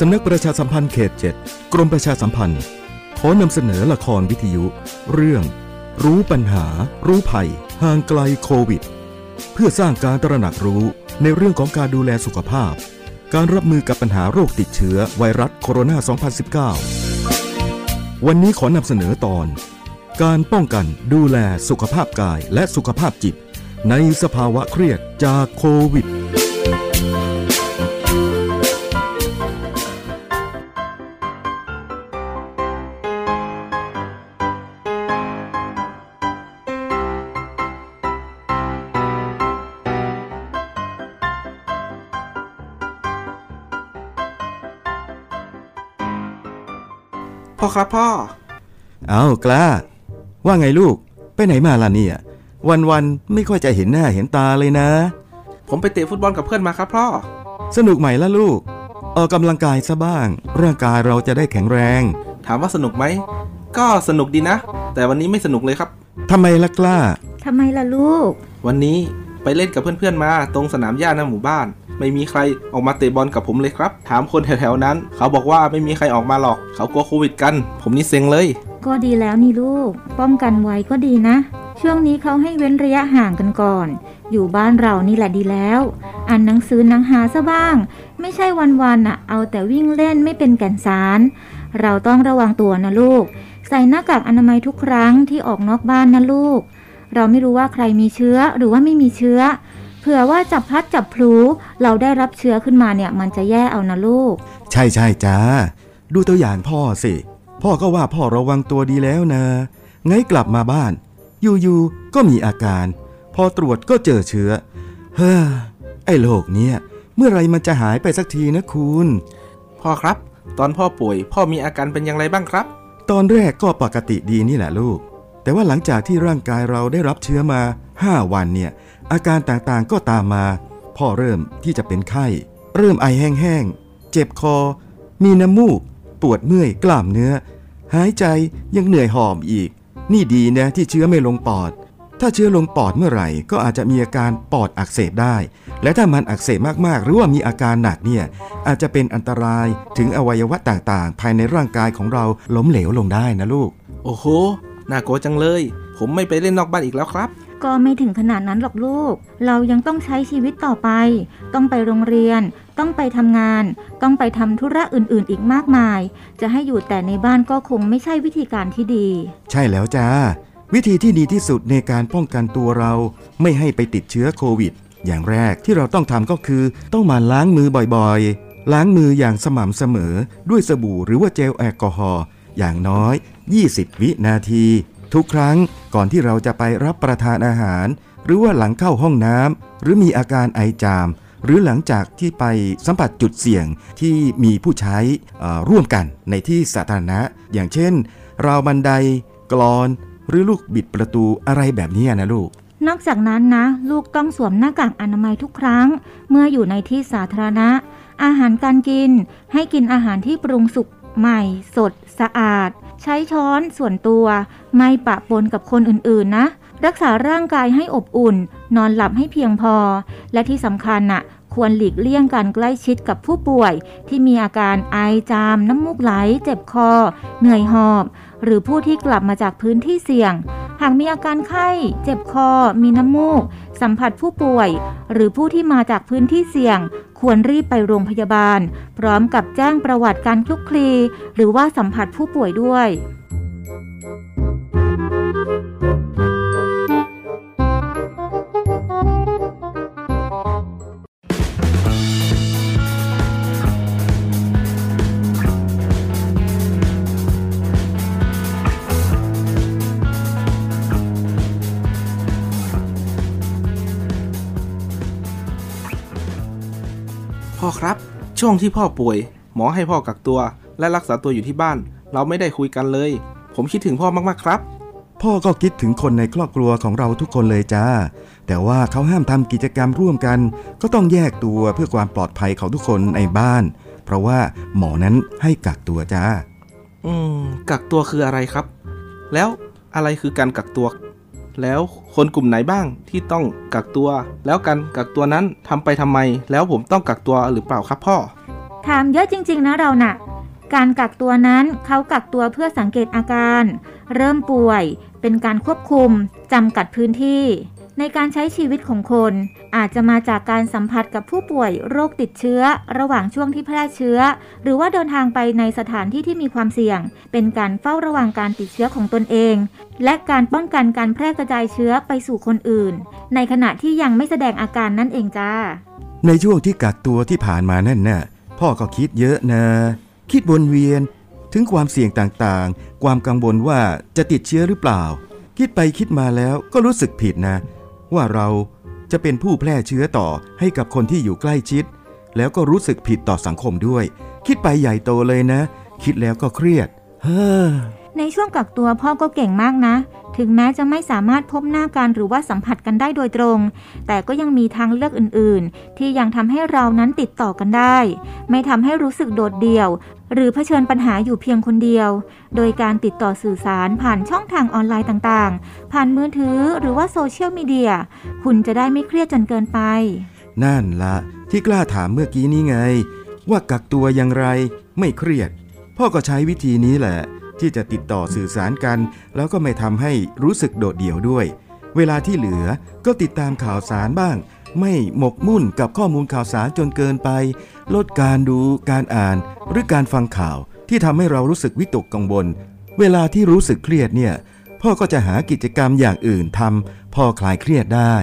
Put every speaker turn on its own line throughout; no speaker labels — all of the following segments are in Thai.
สำนักประชาสัมพันธ์เขต 7 กรมประชาสัมพันธ์ ขอนำเสนอละครวิทยุ เรื่อง รู้ปัญหา รู้ภัย ห่างไกลโควิด เพื่อสร้างการตระหนักรู้ในเรื่องของการดูแลสุขภาพ การรับมือกับปัญหาโรคติดเชื้อไวรัสโคโรนา 2019 วันนี้ขอนำเสนอตอน การป้องกันดูแลสุขภาพกายและสุขภาพจิต ในสภาวะเครียดจากโควิด
พ่อครับพ่อ
เอากล้า ว่าไงลูก ไปไหนมาล่ะเนี่ย วันๆไม่ค่อยจะเห็นหน้าเห็นตาเลยนะ
ผมไปเตะฟุตบอลกับเพื่อนมาครับพ่อ
สนุกไหมล่ะลูก ออกกำลังกายซะบ้าง ร่างกายเราจะได้แข็งแรง
ถามว่าสนุกไหม ก็สนุกดีนะ แต่วันนี้ไม่สนุกเลยครับ
ทำไมล่ะกล้า
ทำไมล่ะลูก
วันนี้ไปเล่นกับเพื่อนๆมา ตรงสนามหญ้าหน้าหมู่บ้าน ไม่มีใครออกมาเตะบอลกับผมเลยครับ ถามคนแถวๆนั้น เขาบอกว่าไม่มีใครออกมาหรอก เขากลัวโควิดกัน ผมนี่เซ็งเลย
ก็ดีแล้วนี่ลูก ป้องกันไว้ก็ดีนะ ช่วงนี้เขาให้เว้นระยะห่างกันก่อน อยู่บ้านเรานี่แหละดีแล้วอ่านหนังสือหนังหาซะบ้าง ไม่ใช่วันๆน่ะ เอาแต่วิ่งเล่นไม่เป็นแก่นสาร เราต้องระวังตัวนะลูก ใส่หน้ากากอนามัยทุกครั้งที่ออกนอกบ้านนะลูก เราไม่รู้ว่าใครมีเชื้อหรือว่าไม่มีเชื้อ เผื่อว่าจับพลัดจับพลูเราได้รับเชื้อขึ้นมาเนี่ย มันจะแย่เอานะลูก
ใช่ใช่จ้าดูตัวอย่างพ่อสิ พ่อก็ว่าพ่อระวังตัวดีแล้วนะ ไงกลับมาบ้าน อยู่ๆก็มีอาการ พอตรวจก็เจอเชื้อ เฮ้อไอ้โรคเนี้ยเมื่อไรมันจะหายไปสักทีนะคุณ
พ่อครับ ตอนพ่อป่วย พ่อมีอาการเป็นอย่างไรบ้างครับ
ตอนแรกก็ปกติดีนี่แหละลูก แต่ว่าหลังจากที่ร่างกายเราได้รับเชื้อมา 5 วันเนี่ย อาการต่างๆก็ตามมา พ่อเริ่มที่จะเป็นไข้ เริ่มไอแห้งๆ เจ็บคอ มีน้ำมูก ปวดเมื่อยกล้ามเนื้อ หายใจยังเหนื่อยหอบอีก นี่ดีนะที่เชื้อไม่ลงปอด ถ้าเชื้อลงปอดเมื่อไหร่ ก็อาจจะมีอาการปอดอักเสบได้ และถ้ามันอักเสบมากๆ หรือว่ามีอาการหนักเนี่ยอาจจะเป็นอันตรายถึงอวัยวะต่างๆ ภายในร่างกายของเราล้มเหลวลงได้นะลูก
โอ้โหน่ากลัวจังเลย ผมไม่ไปเล่นนอกบ้านอีกแล้วครับ
ก็ไม่ถึงขนาดนั้นหรอกลูก เรายังต้องใช้ชีวิตต่อไป ต้องไปโรงเรียน ต้องไปทำงาน ต้องไปทำธุระอื่นๆ อีกมากมาย จะให้อยู่แต่ในบ้านก็คงไม่ใช่วิธีการที่ดี
ใช่แล้วจ้า วิธีที่ดีที่สุดในการป้องกันตัวเรา ไม่ให้ไปติดเชื้อโควิด อย่างแรกที่เราต้องทำก็คือ ต้องมาล้างมือบ่อยๆ ล้างมืออย่างสม่ำเสมอ ด้วยสบู่หรือว่าเจลแอลกอฮอล์อย่างน้อย 20 วินาที ทุกครั้งก่อนที่เราจะไปรับประทานอาหาร หรือว่าหลังเข้าห้องน้ำหรือมีอาการไอจาม หรือหลังจากที่ไปสัมผัสจุดเสี่ยงที่มีผู้ใช้ร่วมกันในที่สาธารณะ อย่างเช่น ราวบันได กรอน หรือลูกบิดประตูอะไรแบบนี้นะลูก
นอกจากนั้นนะ ลูกต้องสวมหน้ากากอนามัยทุกครั้ง เมื่ออยู่ในที่สาธารณะ อาหารการกินให้กินอาหารที่ปรุงสุก ใหม่ สด สะอาด ใช้ช้อนส่วนตัว ไม่ปะปนกับคนอื่นๆนะ รักษาร่างกายให้อบอุ่น นอนหลับให้เพียงพอ และที่สำคัญน่ะควรหลีกเลี่ยงการใกล้ชิดกับผู้ป่วย ที่มีอาการไอจามน้ำมูกไหล เจ็บคอ เหนื่อยหอบ หรือผู้ที่กลับมาจากพื้นที่เสี่ยง หากมีอาการไข้ เจ็บคอ มีน้ำมูก สัมผัสผู้ป่วย หรือผู้ที่มาจากพื้นที่เสี่ยง ควรรีบไปโรงพยาบาล พร้อมกับแจ้งประวัติการคลุกคลี หรือว่าสัมผัสผู้ป่วยด้วย
ครับ ช่วงที่พ่อป่วย หมอให้พ่อกักตัว และรักษาตัวอยู่ที่บ้าน เราไม่ได้คุยกันเลย ผมคิดถึงพ่อมากๆครับ
พ่อก็คิดถึงคนในครอบครัวของเราทุกคนเลยจ้า แต่ว่าเขาห้ามทำกิจกรรมร่วมกัน ก็ต้องแยกตัวเพื่อความปลอดภัยของทุกคนในบ้าน เพราะว่าหมอนั้นให้กักตัวจ้า
อืม กักตัวคืออะไรครับ แล้วอะไรคือการกักตัว แล้วคนกลุ่มไหนบ้างที่ต้องกักตัว แล้วกันกักตัวนั้นทำไปทำไม แล้วผมต้องกักตัวหรือเปล่าครับพ่อ
ถามเยอะจริง ๆ นะเราน่ะ การกักตัวนั้นเขากักตัวเพื่อสังเกตอาการ เริ่มป่วย เป็นการควบคุมจำกัดพื้นที่ ในการใช้ชีวิตของคน อาจจะมาจากการสัมผัสกับผู้ป่วยโรคติดเชื้อ ระหว่างช่วงที่แพร่เชื้อ หรือว่าเดินทางไปในสถานที่ที่มีความเสี่ยง เป็นการเฝ้าระวังการติดเชื้อของตนเอง และการป้องกันการแพร่กระจายเชื้อไปสู่คนอื่น ในขณะที่ยังไม่แสดงอาการนั่นเองจ้า
ในช่วงที่กักตัวที่ผ่านมานั่นน่ะพ่อก็คิดเยอะนะ คิดวนเวียนถึงความเสี่ยงต่างๆ ความกังวลว่าจะติดเชื้อหรือเปล่า คิดไปคิดมาแล้วก็รู้สึกผิดนะ ว่าเราจะเป็นผู้แพร่เชื้อต่อให้กับคนที่อยู่ใกล้ชิด แล้วก็รู้สึกผิดต่อสังคมด้วย คิดไปใหญ่โตเลยนะ คิดแล้วก็เครียด เฮ้อ
ในช่วงกักตัวพ่อก็เก่งมากนะ ถึงแม้จะไม่สามารถพบหน้ากันหรือว่าสัมผัสกันได้โดยตรง แต่ก็ยังมีทางเลือกอื่นๆ ที่ยังทำให้เรานั้นติดต่อกันได้ ไม่ทำให้รู้สึกโดดเดี่ยว หรือเผชิญปัญหาอยู่เพียงคนเดียว โดยการติดต่อสื่อสารผ่านช่องทางออนไลน์ต่างๆ ผ่านมือถือหรือว่าโซเชียลมีเดีย คุณจะได้ไม่เครียดจนเกินไป
นั่นละที่กล้าถามเมื่อกี้นี้ไง ว่ากักตัวอย่างไร ไม่เครียด พ่อก็ใช้วิธีนี้แหละ ที่จะติดต่อสื่อสารกัน แล้วก็ไม่ทำให้รู้สึกโดดเดี่ยวด้วย เวลาที่เหลือก็ติดตามข่าวสารบ้าง ไม่หมกมุ่นกับข้อมูลข่าวสารจนเกินไป ลดการดูการอ่าน หรือการฟังข่าวที่ทำให้เรารู้สึกวิตกกังวล เวลาที่รู้สึกเครียดเนี่ยพ่อก็จะหากิจกรรมอย่างอื่นทำพอคลายเครียดได้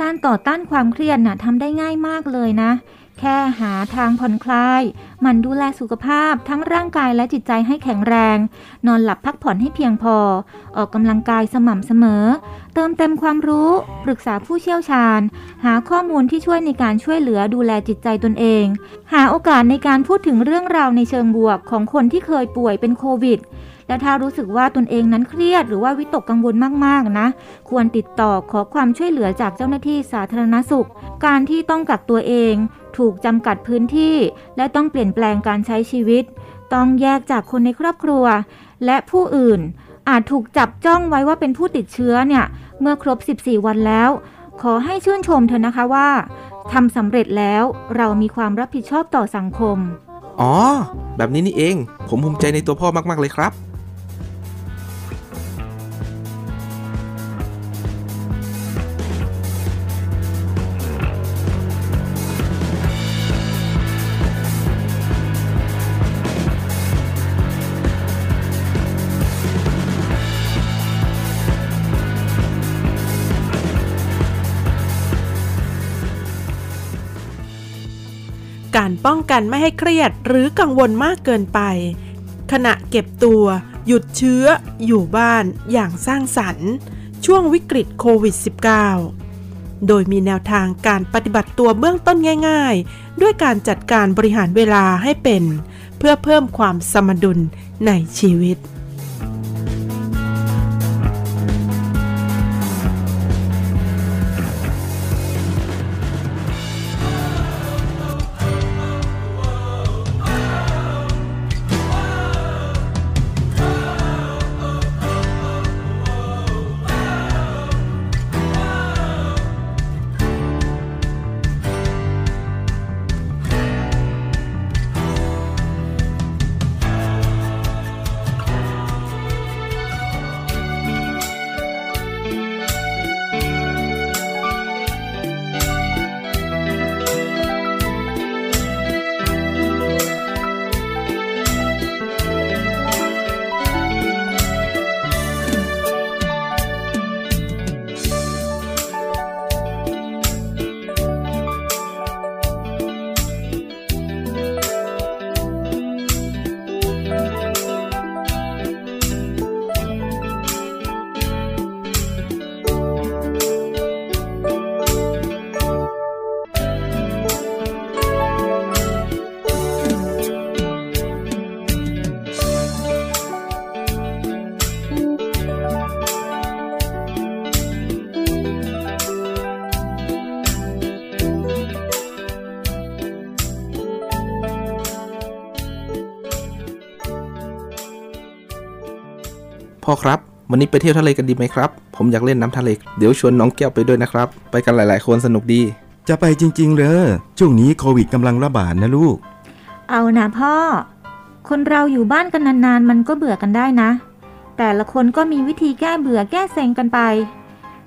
การต่อต้านความเครียดน่ะทำได้ง่ายมากเลยนะ แค่หาทางผ่อนคลาย มันดูแลสุขภาพทั้งร่างกายและจิตใจให้แข็งแรง นอนหลับพักผ่อนให้เพียงพอ ออกกำลังกายสม่ำเสมอ เติมเต็มความรู้ ปรึกษาผู้เชี่ยวชาญ หาข้อมูลที่ช่วยในการช่วยเหลือดูแลจิตใจตนเอง หาโอกาสในการพูดถึงเรื่องราวในเชิงบวกของคนที่เคยป่วยเป็นโควิด และถ้ารู้สึกว่าตนเองนั้นเครียดหรือว่าวิตกกังวลมากๆนะ ควรติดต่อขอความช่วยเหลือจากเจ้าหน้าที่สาธารณสุข การที่ต้องกักตัวเอง ถูกจำกัดพื้นที่ และต้องเปลี่ยนแปลงการใช้ชีวิต ต้องแยกจากคนในครอบครัว และผู้อื่น อาจถูกจับจ้องไว้ว่าเป็นผู้ติดเชื้อเนี่ยเมื่อครบ 14 วันแล้ว ขอให้ชื่นชมเธอนะคะว่าทำสำเร็จแล้วเรามีความรับผิดชอบต่อสังคม
อ๋อ แบบนี้นี่เอง ผมภูมิใจในตัวพ่อมาก ๆ เลยครับ
การป้องกันไม่ให้เครียดหรือกังวลมากเกินไป ขณะเก็บตัว หยุดเชื้อ อยู่บ้านอย่างสร้างสรรค์ ช่วงวิกฤตโควิด -19 โดยมีแนวทางการปฏิบัติตัวเบื้องต้นง่าย ๆ ด้วยการจัดการบริหารเวลาให้เป็น เพื่อเพิ่มความสมดุลในชีวิต
ครับ วันนี้ไปเที่ยวทะเลกันดีไหมครับ ผมอยากเล่นน้ำทะเล เดี๋ยวชวนน้องแก้วไปด้วยนะครับ ไปกันหลาย ๆ คนสนุกดี
จะไปจริง ๆเหรอช่วงนี้โควิดกำลังระบาดนะลูก
เอานะพ่อ คนเราอยู่บ้านกันนาน ๆ มันก็เบื่อกันได้นะ แต่ละคนก็มีวิธีแก้เบื่อแก้เซ็งกันไป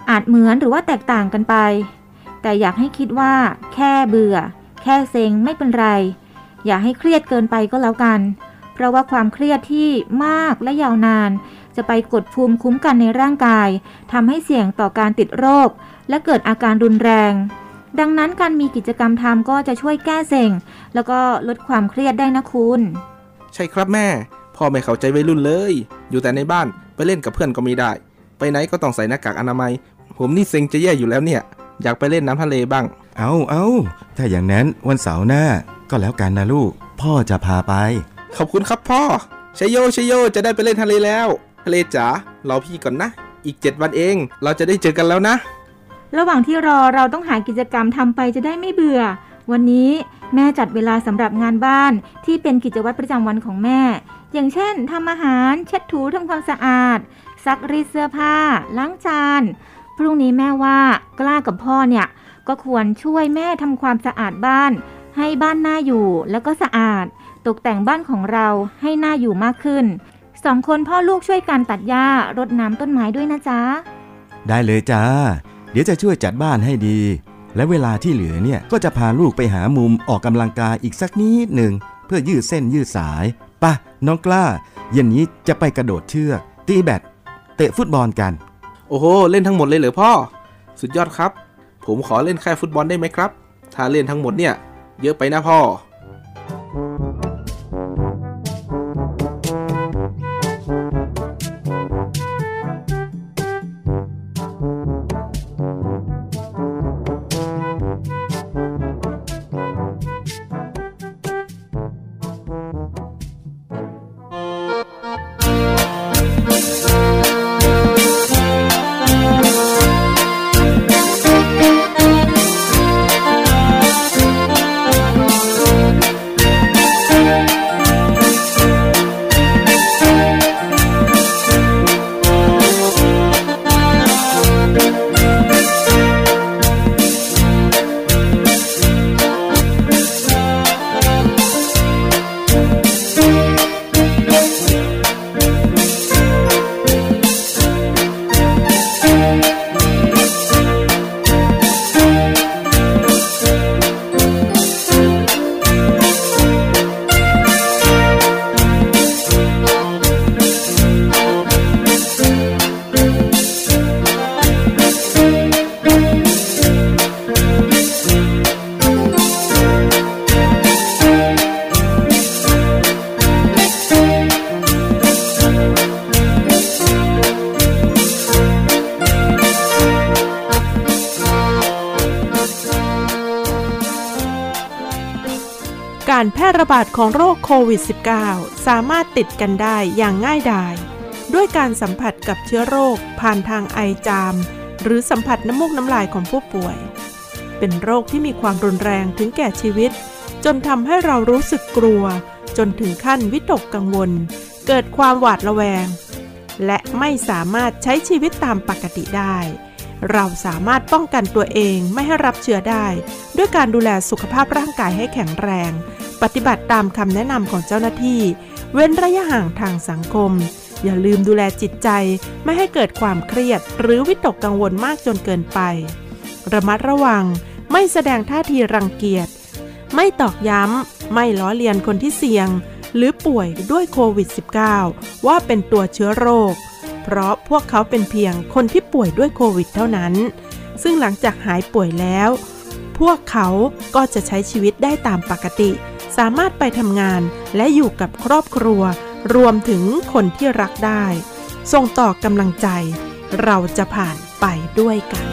อาจเหมือนหรือว่าแตกต่างกันไป แต่อยากให้คิดว่า แค่เบื่อ แค่เซ็งไม่เป็นไร อย่าให้เครียดเกินไปก็แล้วกัน เพราะว่าความเครียดที่มากและยาวนาน จะไปกดภูมิคุ้มกันในร่างกายทำให้เสี่ยงต่อการติดโรค และเกิดอาการรุนแรง ดังนั้นการมีกิจกรรมทำก็จะช่วยแก้เซ็งแล้วก็ลดความเครียดได้นะคุณ
ใช่ครับแม่ พ่อไม่เข้าใจวัยรุ่นเลย อยู่แต่ในบ้านไปเล่นกับเพื่อนก็ไม่ได้ ไปไหนก็ต้องใส่หน้ากากอนามัย ผมนี่เซ็งจะแย่อยู่แล้วเนี่ย อยากไปเล่นน้ำทะเลบ้าง
เอาเอาถ้าอย่างนั้นวันเสาร์หน้าก็แล้วกันนะลูก พ่อจะพาไป
ขอบคุณครับพ่อชัยโยชัยโยจะได้ไปเล่นทะเลแล้ว ทะเลจ๋าเรอพี่ก่อนนะ อีก 7 วันเอง เราจะได้เจอกันแล้วนะ
ระหว่างที่รอเราต้องหากิจกรรมทำไปจะได้ไม่เบื่อ วันนี้แม่จัดเวลาสำหรับงานบ้านที่เป็นกิจวัตรประจำวันของแม่ อย่างเช่นทำอาหารเช็ดถูทำความสะอาด ซักรีดเสื้อผ้า ล้างจาน พรุ่งนี้แม่ว่ากล้ากับพ่อเนี่ยก็ควรช่วยแม่ทำความสะอาดบ้าน ให้บ้านน่าอยู่แล้วก็สะอาด ตกแต่งบ้านของเราให้น่าอยู่มากขึ้น สองคนพ่อลูกช่วยกันตัดหญ้ารดน้ำต้นไม้ด้วยนะจ๊ะ
ได้เลยจ้า เดี๋ยวจะช่วยจัดบ้านให้ดี และเวลาที่เหลือเนี่ยก็จะพาลูกไปหามุมออกกำลังกายอีกสักนิดหนึ่งเพื่อยืดเส้นยืดสายปะน้องกล้า เย็นนี้จะไปกระโดดเชือก ตีแบด เตะฟุตบอลกัน
โอ้โห เล่นทั้งหมดเลยเหรอพ่อ สุดยอดครับ ผมขอเล่นแค่ฟุตบอลได้ไหมครับ ถ้าเล่นทั้งหมดเนี่ย เยอะไปนะพ่อ
บาดของโรคโควิด -19 สามารถติดกันได้อย่างง่ายดาย ด้วยการสัมผัสกับเชื้อโรคผ่านทางไอจาม หรือสัมผัสน้ำมูกน้ำลายของผู้ป่วย เป็นโรคที่มีความรุนแรงถึงแก่ชีวิต จนทำให้เรารู้สึกกลัว จนถึงขั้นวิตกกังวล เกิดความหวาดระแวง และไม่สามารถใช้ชีวิตตามปกติได้เราสามารถป้องกันตัวเองไม่ให้รับเชื้อได้ ด้วยการดูแลสุขภาพร่างกายให้แข็งแรง ปฏิบัติตามคำแนะนำของเจ้าหน้าที่ เว้นระยะห่างทางสังคม อย่าลืมดูแลจิตใจ ไม่ให้เกิดความเครียด หรือวิตกกังวลมากจนเกินไป ระมัดระวัง ไม่แสดงท่าทีรังเกียจ ไม่ตอกย้ำ ไม่ล้อเลียนคนที่เสี่ยง หรือป่วยด้วยโควิด -19 ว่าเป็นตัวเชื้อโรค เพราะพวกเขาเป็นเพียงคนที่ป่วยด้วยโควิดเท่านั้น ซึ่งหลังจากหายป่วยแล้ว พวกเขาก็จะใช้ชีวิตได้ตามปกติ สามารถไปทำงานและอยู่กับครอบครัว รวมถึงคนที่รักได้ ส่งต่อกำลังใจ เราจะผ่านไปด้วยกัน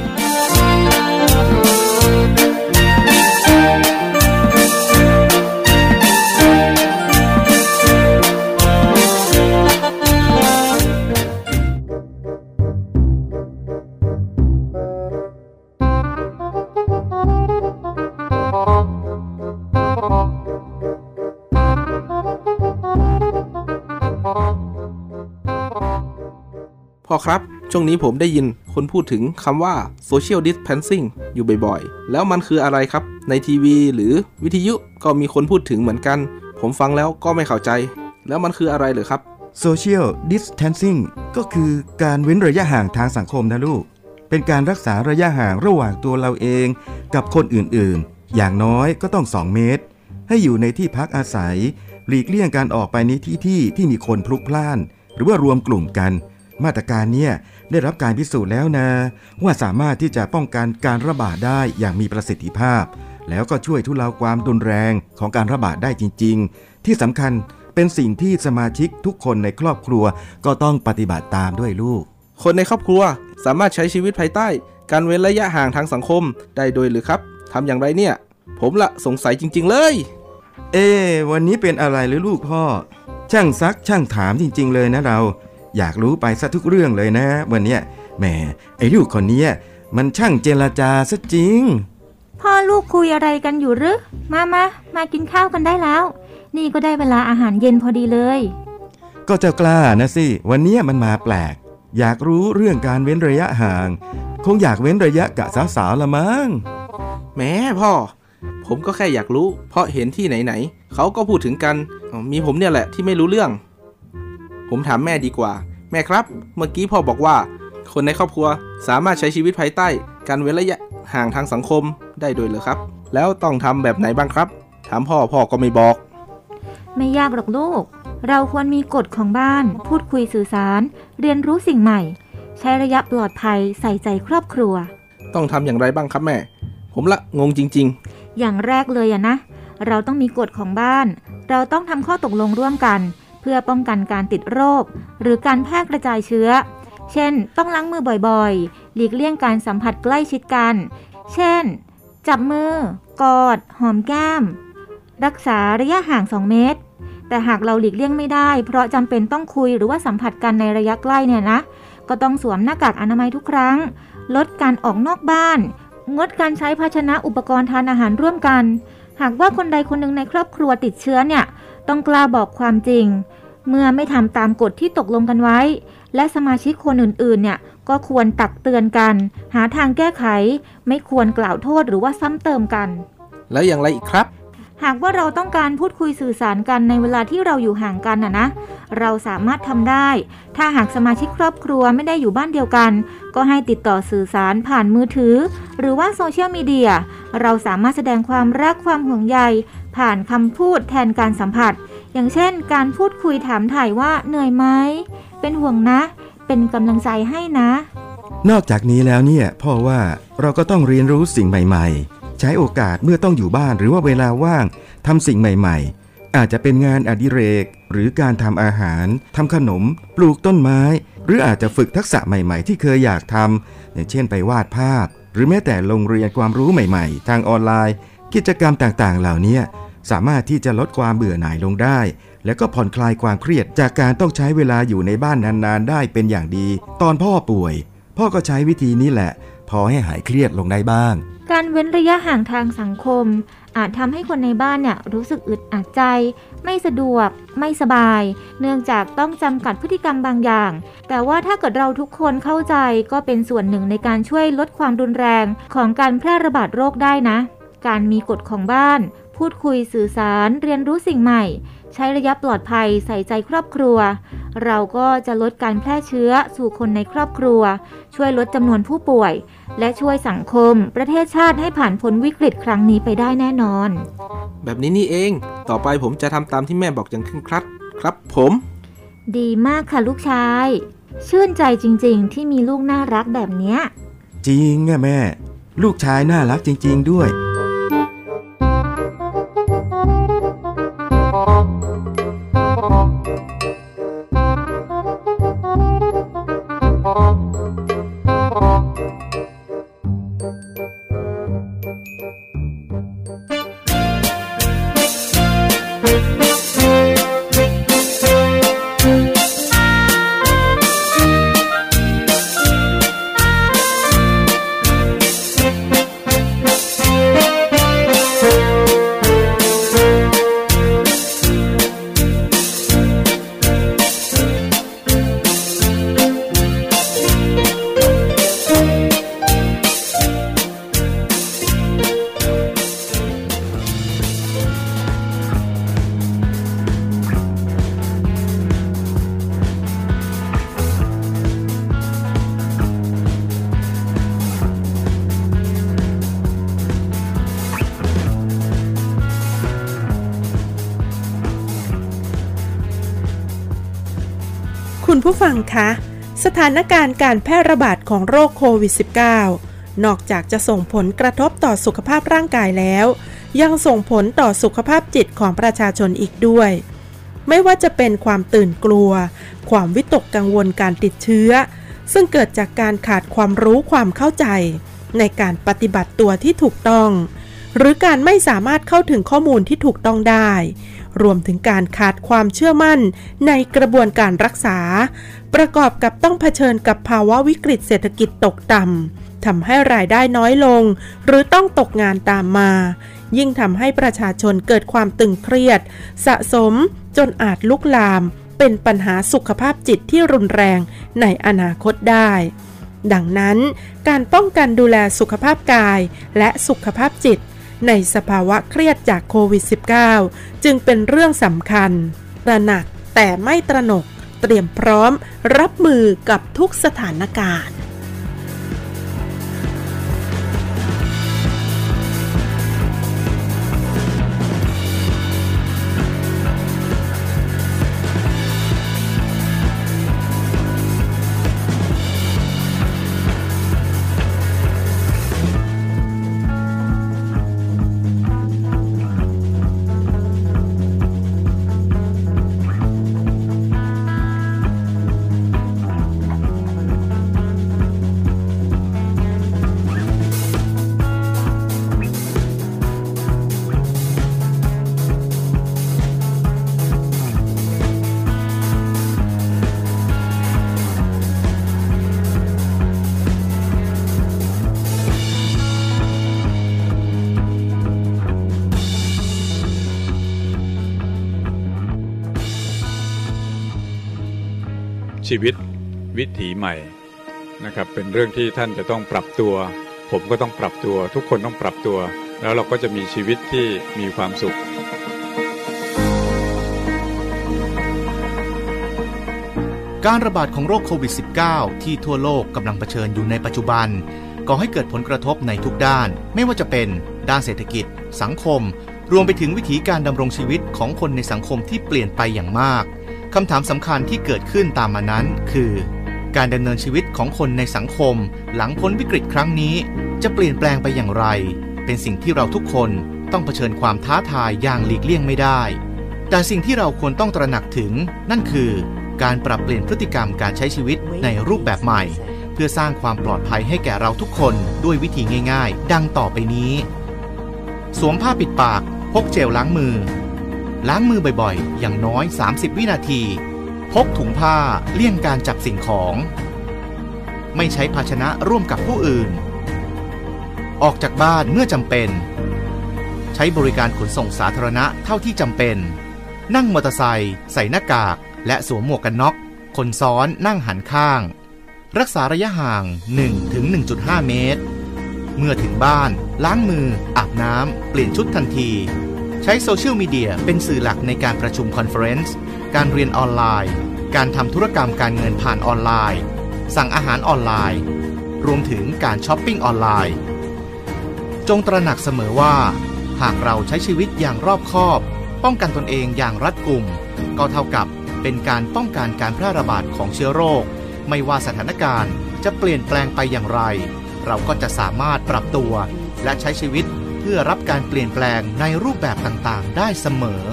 ช่วงนี้ผมได้ยินคนพูดถึงคำว่า social distancing อยู่บ่อยๆ แล้วมันคืออะไรครับ ในทีวีหรือวิทยุก็มีคนพูดถึงเหมือนกัน ผมฟังแล้วก็ไม่เข้าใจ แล้วมันคืออะไรเหรือครับ
Social Distancing ก็คือการเว้นระยะห่างทางสังคมนะลูก เป็นการรักษาระยะห่างระหว่างตัวเราเองกับคนอื่นๆ อย่างน้อยก็ต้อง 2 เมตร ให้อยู่ในที่พักอาศัย หลีกเลี่ยงการออกไปในที่ที่ที่มีคนพลุกพล่าน หรือว่ารวมกลุ่มกัน มาตรการเนี่ยได้รับการพิสูจน์แล้วนะ ว่าสามารถที่จะป้องกันการระบาดได้อย่างมีประสิทธิภาพ แล้วก็ช่วยทุเลาความรุนแรงของการระบาดได้จริง ๆ ที่สำคัญเป็นสิ่งที่สมาชิกทุกคนในครอบครัวก็ต้องปฏิบัติตามด้วยลูก
คนในครอบครัวสามารถใช้ชีวิตภายใต้ การเว้นระยะห่างทางสังคมได้โดยหรือครับทำอย่างไรเนี่ย ผมละสงสัยจริง ๆ เลย
เอ๊ะวันนี้เป็นอะไรหรือลูกพ่อ ช่างซักช่างถามจริง ๆ เลยนะเรา อยากรู้ไปซะทุกเรื่องเลยนะ วันเนี้ยแหมไอ้ลูกคนเนี้ยมันช่างเจรจาซะจริง
พ่อลูกคุยอะไรกันอยู่หรือมามามากินข้าวกันได้แล้ว นี่ก็ได้เวลาอาหารเย็นพอดีเลย
ก็เจ้ากล้านะสิ วันเนี้ยมันมาแปลก อยากรู้เรื่องการเว้นระยะห่าง คงอยากเว้นระยะกะสาวๆละมั้ง
แหม่พ่อ ผมก็แค่อยากรู้ เพราะเห็นที่ไหนๆเขาก็พูดถึงกันอ๋อมีผมเนี่ยแหละที่ไม่รู้เรื่อง ผมถามแม่ดีกว่า แม่ครับ เมื่อกี้พ่อบอกว่า คนในครอบครัวสามารถใช้ชีวิตภายใต้ การเว้นระยะห่างทางสังคมได้โดยเหรือครับ แล้วต้องทำแบบไหนบ้างครับ ถามพ่อพ่อก็ไม่บอก
ไม่ยากหรอกลูก เราควรมีกฎของบ้าน พูดคุยสื่อสาร เรียนรู้สิ่งใหม่ ใช้ระยะปลอดภัยใส่ใจครอบครัว
ต้องทำอย่างไรบ้างครับแม่ ผมละงงจริง
อย่างแรกเลยอะนะ เราต้องมีกฎของบ้าน เราต้องทำข้อตกลงร่วมกัน เพื่อป้องกันการติดโรค หรือการแพร่กระจายเชื้อ เช่น ต้องล้างมือบ่อยๆ หลีกเลี่ยงการสัมผัสใกล้ชิดกัน เช่น จับมือ กอด หอมแก้ม รักษาระยะห่าง 2 เมตร แต่หากเราหลีกเลี่ยงไม่ได้ เพราะจำเป็นต้องคุยหรือว่าสัมผัสกันในระยะใกล้เนี่ยนะ ก็ต้องสวมหน้ากากอนามัยทุกครั้ง ลดการออกนอกบ้าน งดการใช้ภาชนะอุปกรณ์ทานอาหารร่วมกัน หากว่าคนใดคนหนึ่งในครอบครัวติดเชื้อเนี่ย ต้องกล้าบอกความจริง เมื่อไม่ทำตามกฎที่ตกลงกันไว้ และสมาชิกคนอื่นๆ เนี่ยก็ควรตักเตือนกัน หาทางแก้ไข ไม่ควรกล่าวโทษหรือว่าซ้ำเติมกัน
ๆแล้วอย่างไรอีกครับ
หากว่าเราต้องการพูดคุยสื่อสารกันในเวลาที่เราอยู่ห่างกันนะนะ เราสามารถทำได้ ถ้าหากสมาชิกครอบครัวไม่ได้อยู่บ้านเดียวกัน ก็ให้ติดต่อสื่อสารผ่านมือถือ หรือว่าโซเชียลมีเดีย เราสามารถแสดงความรักความห่วงใย ผ่านคำพูดแทนการสัมผัส อย่างเช่น การพูดคุยถามถ่ายว่าเหนื่อยไหม เป็นห่วงนะ เป็นกำลังใจให้นะ
นอกจากนี้แล้วเนี่ยพ่อว่าเราก็ต้องเรียนรู้สิ่งใหม่ๆ ใช้โอกาสเมื่อต้องอยู่บ้านหรือว่าเวลาว่างทำสิ่งใหม่ๆ อาจจะเป็นงานอดิเรก หรือการทำอาหารทำขนม ปลูกต้นไม้ หรืออาจจะฝึกทักษะใหม่ๆ ที่เคยอยากทำอย่างเช่นไปวาดภาพ หรือแม้แต่ลงเรียนความรู้ใหม่ๆ ทางออนไลน์ กิจกรรมต่างๆ เหล่านี้สามารถที่จะลดความเบื่อหน่ายลงได้ และก็ผ่อนคลายความเครียดจากการต้องใช้เวลาอยู่ในบ้านนานๆ ได้เป็นอย่างดี ตอนพ่อป่วย พ่อก็ใช้วิธีนี้แหละ พอให้หายเครียดลงได้บ้าง
การเว้นระยะห่างทางสังคม อาจทำให้คนในบ้านเนี่ยรู้สึกอึดอัดใจ ไม่สะดวก ไม่สบาย เนื่องจากต้องจำกัดพฤติกรรมบางอย่าง แต่ว่าถ้าเกิดเราทุกคนเข้าใจก็เป็นส่วนหนึ่งในการช่วยลดความรุนแรงของการแพร่ระบาดโรคได้นะ การมีกฎของบ้าน พูดคุยสื่อสาร เรียนรู้สิ่งใหม่ ใช้ระยะปลอดภัยใส่ใจครอบครัว เราก็จะลดการแพร่เชื้อสู่คนในครอบครัว ช่วยลดจำนวนผู้ป่วย และช่วยสังคม ประเทศชาติให้ผ่านพ้นวิกฤตครั้งนี้ไปได้แน่นอน
แบบนี้นี่เอง ต่อไปผมจะทำตามที่แม่บอกอย่างเคร่งครัดครับผม
ดีมากค่ะลูกชาย ชื่นใจจริงๆ ที่มีลูกน่ารักแบบเนี้ย
จริงอะแม่ ลูกชายน่ารักจริง ๆ ด้วย
คุ
ณผู้ฟังคะ สถานการณ์การแพร่ระบาดของโรคโควิด -19 นอกจากจะส่งผลกระทบต่อสุขภาพร่างกายแล้ว ยังส่งผลต่อสุขภาพจิตของประชาชนอีกด้วย ไม่ว่าจะเป็นความตื่นกลัว ความวิตกกังวลการติดเชื้อ ซึ่งเกิดจากการขาดความรู้ความเข้าใจ ในการปฏิบัติตัวที่ถูกต้อง หรือการไม่สามารถเข้าถึงข้อมูลที่ถูกต้องได้ รวมถึงการขาดความเชื่อมั่นในกระบวนการรักษา ประกอบกับต้องเผชิญกับภาวะวิกฤตเศรษฐกิจตกต่ำทำให้รายได้น้อยลง หรือต้องตกงานตามมา ยิ่งทำให้ประชาชนเกิดความตึงเครียด สะสมจนอาจลุกลาม เป็นปัญหาสุขภาพจิตที่รุนแรงในอนาคตได้ดังนั้น การป้องกันดูแลสุขภาพกายและสุขภาพจิต ในสภาวะเครียดจากโควิด -19 จึงเป็นเรื่องสำคัญ ตระหนักแต่ไม่ตระหนก เตรียมพร้อมรับมือกับทุกสถานการณ์
วิถีใหม่นะครับเป็นเรื่องที่ท่านจะต้องปรับตัว ผมก็ต้องปรับตัว ทุกคนต้องปรับตัว แล้วเราก็จะมีชีวิตที่มีความสุข
การระบาดของโรคโควิด -19 ที่ทั่วโลกกำลังเผชิญอยู่ในปัจจุบันก่อให้เกิดผลกระทบในทุกด้าน ไม่ว่าจะเป็นด้านเศรษฐกิจ สังคม รวมไปถึงวิถีการดำรงชีวิตของคนในสังคมที่เปลี่ยนไปอย่างมากคำถามสำคัญที่เกิดขึ้นตามมานั้นคือ การดำเนินชีวิตของคนในสังคม หลังพ้นวิกฤตครั้งนี้ จะเปลี่ยนแปลงไปอย่างไร เป็นสิ่งที่เราทุกคนต้องเผชิญความท้าทายอย่างหลีกเลี่ยงไม่ได้ แต่สิ่งที่เราควรต้องตระหนักถึง นั่นคือ การปรับเปลี่ยนพฤติกรรมการใช้ชีวิตในรูปแบบใหม่ เพื่อสร้างความปลอดภัยให้แก่เราทุกคนด้วยวิธีง่าย ๆ ดังต่อไปนี้ สวมผ้าปิดปาก พกเจลล้างมือ ล้างมือบ่อยๆ อย่างน้อย 30 วินาที พกถุงผ้าเลี่ยงการจับสิ่งของ ไม่ใช้ภาชนะร่วมกับผู้อื่น ออกจากบ้านเมื่อจำเป็น ใช้บริการขนส่งสาธารณะเท่าที่จำเป็น นั่งมอเตอร์ไซค์ใส่หน้ากาก และสวมหมวกกันน็อก คนซ้อนนั่งหันข้าง รักษาระยะห่าง 1-1.5 เมตร เมื่อถึงบ้าน ล้างมือ อาบน้ำ เปลี่ยนชุดทันที ใช้โซเชียลมีเดียเป็นสื่อหลักในการประชุม conference การเรียนออนไลน์ การทำธุรกรรมการเงินผ่านออนไลน์ สั่งอาหารออนไลน์ รวมถึงการช้อปปิ้งออนไลน์ จงตระหนักเสมอว่า หากเราใช้ชีวิตอย่างรอบคอบ ป้องกันตนเองอย่างรัดกุม ก็เท่ากับเป็นการป้องกันการแพร่ระบาดของเชื้อโรค ไม่ว่าสถานการณ์จะเปลี่ยนแปลงไปอย่างไร เราก็จะสามารถปรับตัวและใช้ชีวิต เพื่อรับการเปลี่ยนแปลงในรูปแบบต่างๆ ได้เสมอ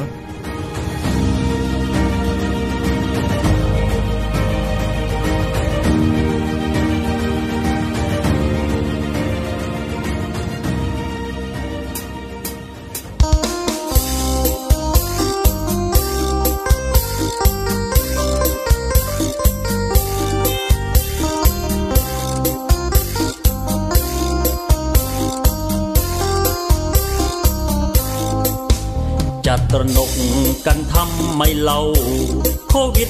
ำ
ไมเล่าโควิด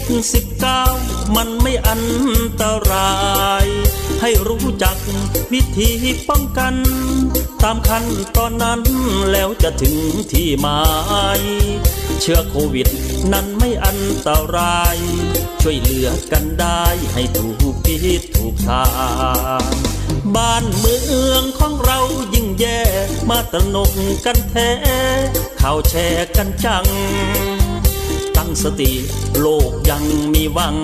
19 มันไม่อันตราย ให้รู้จักวิธีป้องกัน ตามขั้นตอนนั้นแล้วจะถึงที่หมายเชื้อโควิดนั้นไม่อันตราย ช่วยเหลือกันได้ให้ถูกพิษถูกทางบ้านเมืองของเรายิ่งแย่มาตระหนกกันแท้ข่าวแชร์กันจัง ตั้งสติ โลกยังมีหวัง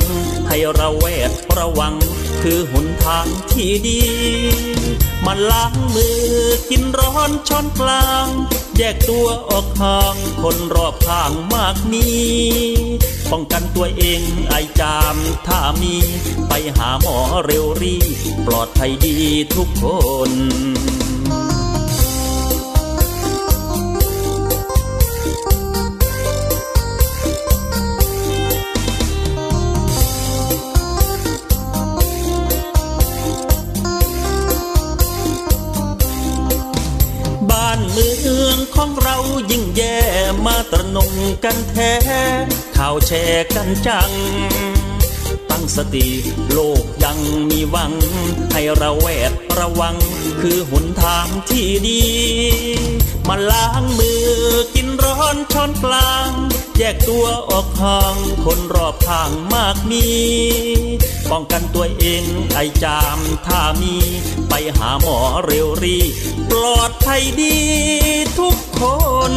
ให้ราแวดระวัง คือหนทางที่ดีมาล้างมือกินร้อนช้อนกลาง แยกตัวออกห่างคนรอบข้างมากมีป้องกันตัวเองไอจามถ้ามี ไปหาหมอเร็วรี ปลอดภัยดีทุกคน นงกันแท้ ข่าวแชร์กันจัง ตั้งสติโลกยังมีหวัง ให้เราแวดระวัง คือหนทางที่ดี มาล้างมือกินร้อนช้อนกลาง แยกตัวออกห่างคนรอบข้างมากมีป้องกันตัวเองไอจามถ้ามี ไปหาหมอเร็วรี ปลอดภัยดีทุกคน